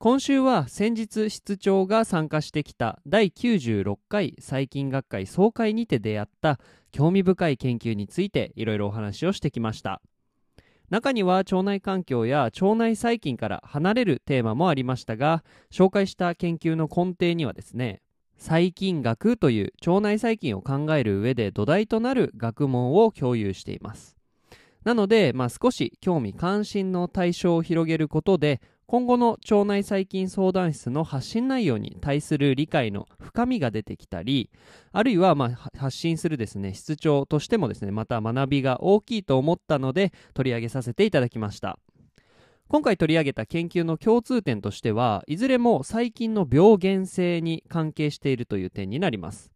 今週は先日室長が参加してきた第96回細菌学会総会にて出会った興味深い研究についていろいろお話をしてきました。中には腸内環境や腸内細菌から離れるテーマもありましたが紹介した研究の根底にはですね細菌学という腸内細菌を考える上で土台となる学問を共有しています。なので、まあ、少し興味関心の対象を広げることで今後の腸内細菌相談室の発信内容に対する理解の深みが出てきたりあるいはま発信するですね室長としてもですねまた学びが大きいと思ったので取り上げさせていただきました。今回取り上げた研究の共通点としてはいずれも細菌の病原性に関係しているという点になります。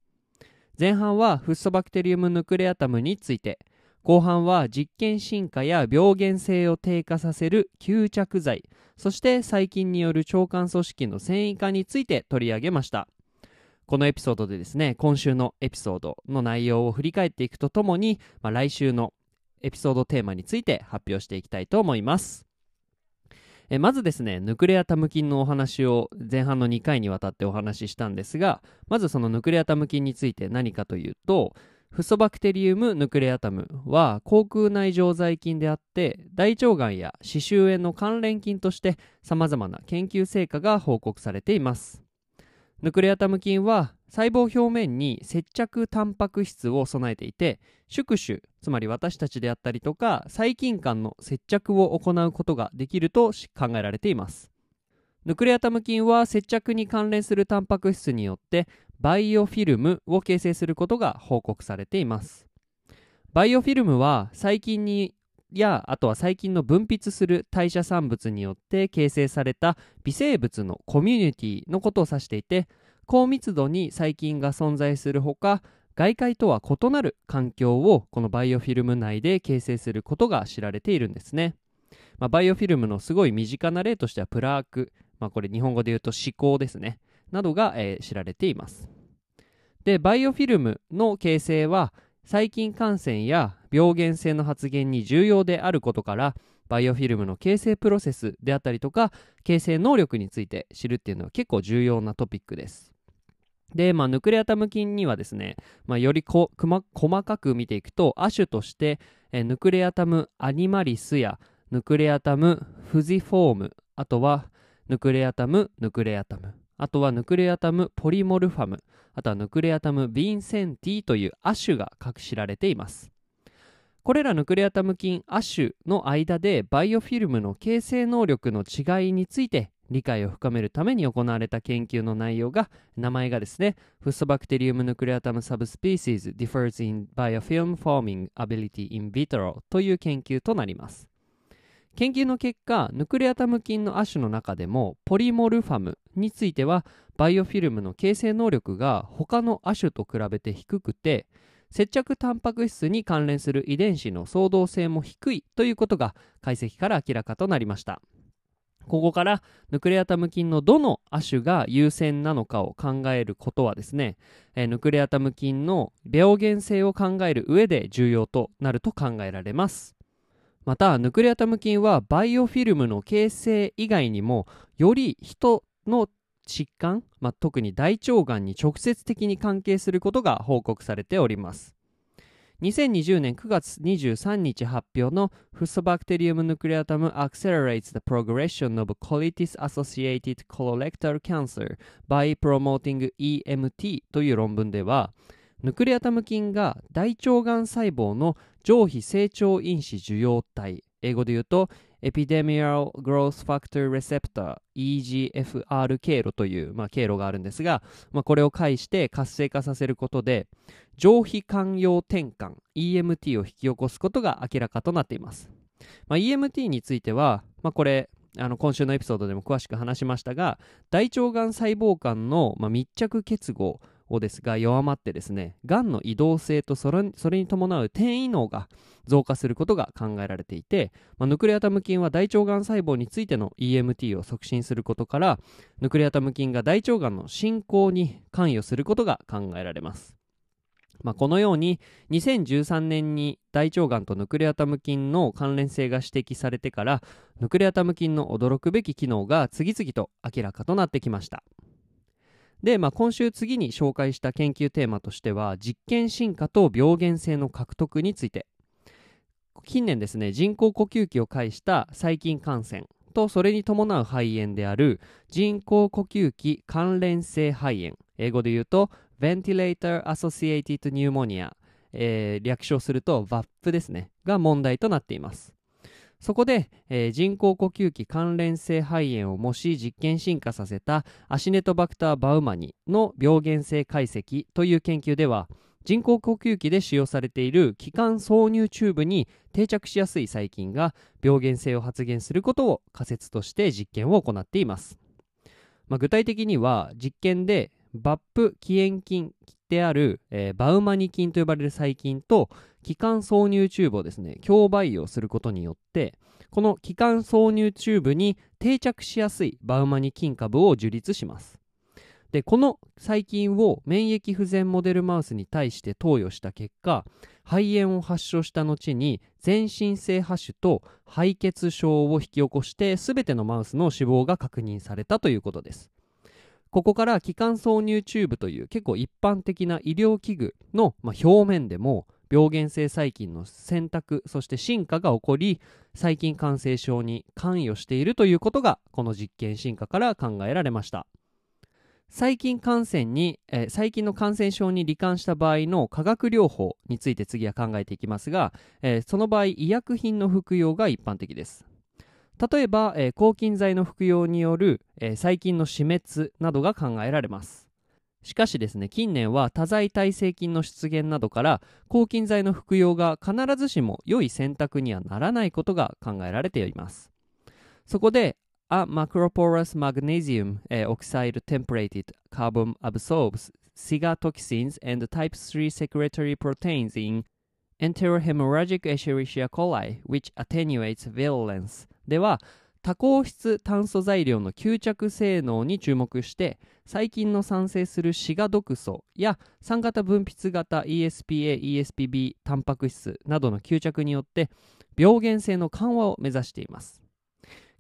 前半はフッ素バクテリウムヌクレアタムについて後半は実験進化や病原性を低下させる吸着剤そして細菌による腸管組織の繊維化について取り上げました。このエピソードでですね今週のエピソードの内容を振り返っていくとともに、まあ、来週のエピソードテーマについて発表していきたいと思います。えまずですねヌクレアタム菌のお話を前半の2回にわたってお話ししたんですがまずそのヌクレアタム菌について何かというとフソバクテリウム・ヌクレアタムは口腔内常在菌であって大腸がんや歯周炎の関連菌としてさまざまな研究成果が報告されています。ヌクレアタム菌は細胞表面に接着タンパク質を備えていて宿主つまり私たちであったりとか細菌間の接着を行うことができると考えられています。ヌクレアタム菌は接着に関連するタンパク質によってバイオフィルムを形成することが報告されています。バイオフィルムは細菌にやあとは細菌の分泌する代謝産物によって形成された微生物のコミュニティのことを指していて高密度に細菌が存在するほか外界とは異なる環境をこのバイオフィルム内で形成することが知られているんですね、まあ、バイオフィルムのすごい身近な例としてはプラーク、まあ、これ日本語で言うと思考ですね。などが、えー、知られています。でバイオフィルムの形成は細菌感染や病原性の発現に重要であることからバイオフィルムの形成プロセスであったりとか形成能力について知るっていうのは結構重要なトピックです。で、まあ、ヌクレアタム菌にはですね、まあ、よりこ細かく見ていくと亜種としてえヌクレアタムアニマリスやヌクレアタムフジフォルメあとはヌクレアタムヌクレアタム。あとはヌクレアタムポリモルファム、あとはヌクレアタムヴィンセンティという亜種が隠しられています。これらヌクレアタム菌亜種の間でバイオフィルムの形成能力の違いについて理解を深めるために行われた研究の内容が名前がですねフッ素バクテリウムヌクレアタムサブスピーシーズ differs in biofilm forming ability in vitro という研究となります研究の結果ヌクレアタム菌の亜種の中でもポリモルファムについてはバイオフィルムの形成能力が他の亜種と比べて低くて接着タンパク質に関連する遺伝子の相同性も低いということが解析から明らかとなりました。ここからヌクレアタム菌のどの亜種が優先なのかを考えることはですね、えヌクレアタム菌の病原性を考える上で重要となると考えられます。またヌクレアタム菌はバイオフィルムの形成以外にもより人の疾患、まあ、特に大腸がんに直接的に関係することが報告されております。2020年9月23日発表のフッ素バクテリウムヌクレアタム accelerates the progression of colitis associated colorectal cancer by promoting EMT という論文ではヌクレアタム菌が大腸がん細胞の上皮成長因子受容体。英語で言うとエピデミアル・グロース・ファクター・レセプター EGFR 経路という、まあ、経路があるんですが、まあ、これを介して活性化させることで上皮寛容転換 EMT を引き起こすことが明らかとなっています、まあ、EMT については、まあ、これあの今週のエピソードでも詳しく話しましたが大腸がん細胞間の、まあ、密着結合をですが弱まってですねがんの移動性とそれに伴う転移能が増加することが考えられていて、まあ、ヌクレアタム菌は大腸がん細胞についての EMT を促進することからヌクレアタム菌が大腸がんの進行に関与することが考えられます。まあ、このように2013年に大腸がんとヌクレアタム菌の関連性が指摘されてからヌクレアタム菌の驚くべき機能が次々と明らかとなってきました。で、まあ、今週次に紹介した研究テーマとしては実験進化と病原性の獲得について。近年ですね人工呼吸器を介した細菌感染とそれに伴う肺炎である人工呼吸器関連性肺炎。英語で言うと Ventilator Associated Pneumonia、えー、略称すると VAP ですね。が問題となっています。そこで、えー、人工呼吸器関連性肺炎をもし実験進化させたアシネトバクターバウマニの病原性解析という研究では人工呼吸器で使用されている気管挿入チューブに定着しやすい細菌が病原性を発現することを仮説として実験を行っています、まあ、具体的には実験でバップ起炎菌である、えー、バウマニ菌と呼ばれる細菌と気管挿入チューブをですね共培養することによってこの気管挿入チューブに定着しやすいバウマニ菌株を樹立します。でこの細菌を免疫不全モデルマウスに対して投与した結果肺炎を発症した後に全身性播種と敗血症を引き起こして全てのマウスの死亡が確認されたということです。ここから気管挿入チューブという結構一般的な医療器具の、まあ、表面でも病原性細菌の選択そして進化が起こり細菌感染症に関与しているということがこの実験進化から考えられました。細菌感染に、えー、細菌の感染症に罹患した場合の化学療法について次は考えていきますが、えー、その場合医薬品の服用が一般的です。例えば、えー、抗菌剤の服用による、え細菌の死滅などが考えられますしかしですね近年は多剤耐性菌の出現などから抗菌剤の服用が必ずしも良い選択にはならないことが考えられていますそこで A macroporous magnesium oxide templated carbon absorbs cigatoxins and type 3 secretory proteins in enterohemorrhagic Escherichia coli, which attenuates virulence では多孔質炭素材料の吸着性能に注目して細菌の産生するシガ毒素や酸型分泌型 ESPA、ESPB タンパク質などの吸着によって病原性の緩和を目指しています。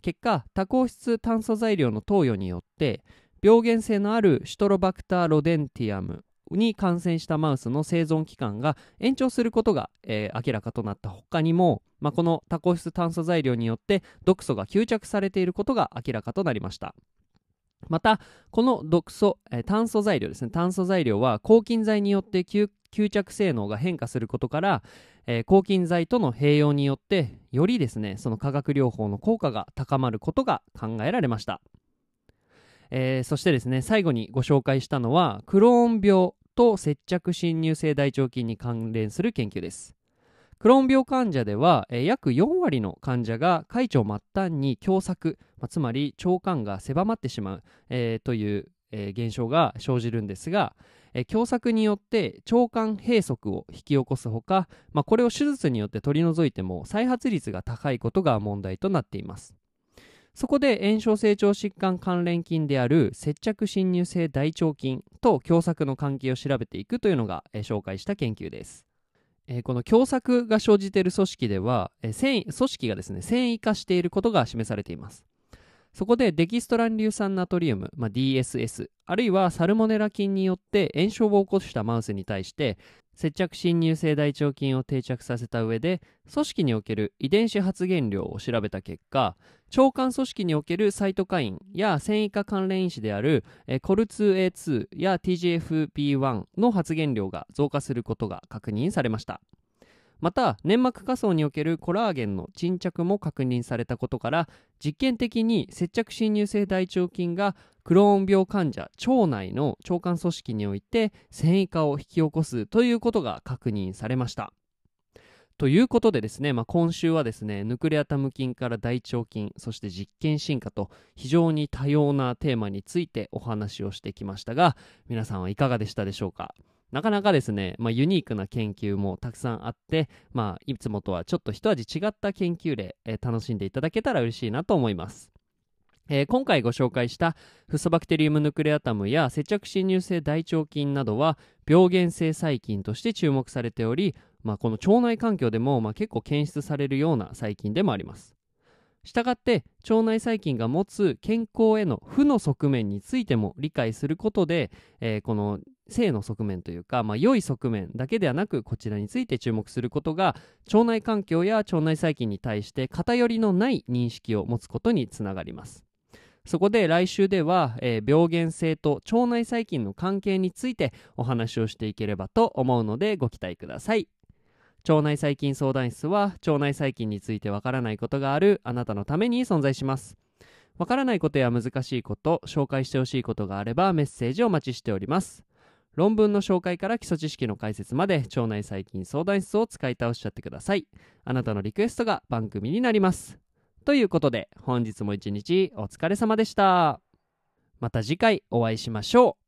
結果多孔質炭素材料の投与によって病原性のあるシトロバクターロデンティアムに感染したマウスの生存期間が延長することが、えー、明らかとなった他にも、まあ、この多孔質炭素材料によって毒素が吸着されていることが明らかとなりました。またこの毒素、えー、炭素材料ですね炭素材料は抗菌剤によって吸着性能が変化することから、えー、抗菌剤との併用によってよりですねその化学療法の効果が高まることが考えられました、えー、そしてですね最後にご紹介したのはクローン病と接着侵入性大腸菌に関連する研究です。クローン病患者では、約4割の患者が開腸末端に狭窄、まあ、つまり腸管が狭まってしまう、えー、という、えー、現象が生じるんですが、え狭窄によって腸管閉塞を引き起こすほか、まあ、これを手術によって取り除いても再発率が高いことが問題となっています。そこで炎症成長疾患関連菌である接着侵入性大腸菌と狭窄の関係を調べていくというのが、え紹介した研究です、えー、この狭窄が生じている組織では、え繊維組織がですね繊維化していることが示されています。そこでデキストラン硫酸ナトリウム、まあ、DSS あるいはサルモネラ菌によって炎症を起こしたマウスに対して接着侵入性大腸菌を定着させた上で組織における遺伝子発現量を調べた結果腸管組織におけるサイトカインや繊維化関連因子であるコル 2A2 や TGFP1 の発現量が増加することが確認されました。また粘膜下層におけるコラーゲンの沈着も確認されたことから実験的に接着侵入性大腸菌がクローン病患者腸内の腸管組織において繊維化を引き起こすということが確認されましたということでですね、まあ、今週はですね、ヌクレアタム菌から大腸菌、そして実験進化と非常に多様なテーマについてお話をしてきましたが、皆さんはいかがでしたでしょうか？なかなかですね、まあ、ユニークな研究もたくさんあって、まあ、いつもとはちょっと一味違った研究例、えー、楽しんでいただけたら嬉しいなと思います。えー、今回ご紹介したフッ素バクテリウムヌクレアタムや接着侵入性大腸菌などは病原性細菌として注目されており、まあ、この腸内環境でもまあ結構検出されるような細菌でもあります。したがって腸内細菌が持つ健康への負の側面についても理解することで、えー、この性の側面というか、まあ、良い側面だけではなくこちらについて注目することが腸内環境や腸内細菌に対して偏りのない認識を持つことにつながりますそこで来週では、えー、病原性と腸内細菌の関係についてお話をしていければと思うのでご期待ください。腸内細菌相談室は腸内細菌についてわからないことがあるあなたのために存在します。わからないことや難しいこと紹介してほしいことがあればメッセージをお待ちしております。論文の紹介から基礎知識の解説まで腸内細菌相談室を使い倒しちゃってください。あなたのリクエストが番組になります。ということで本日も一日お疲れ様でした。また次回お会いしましょう。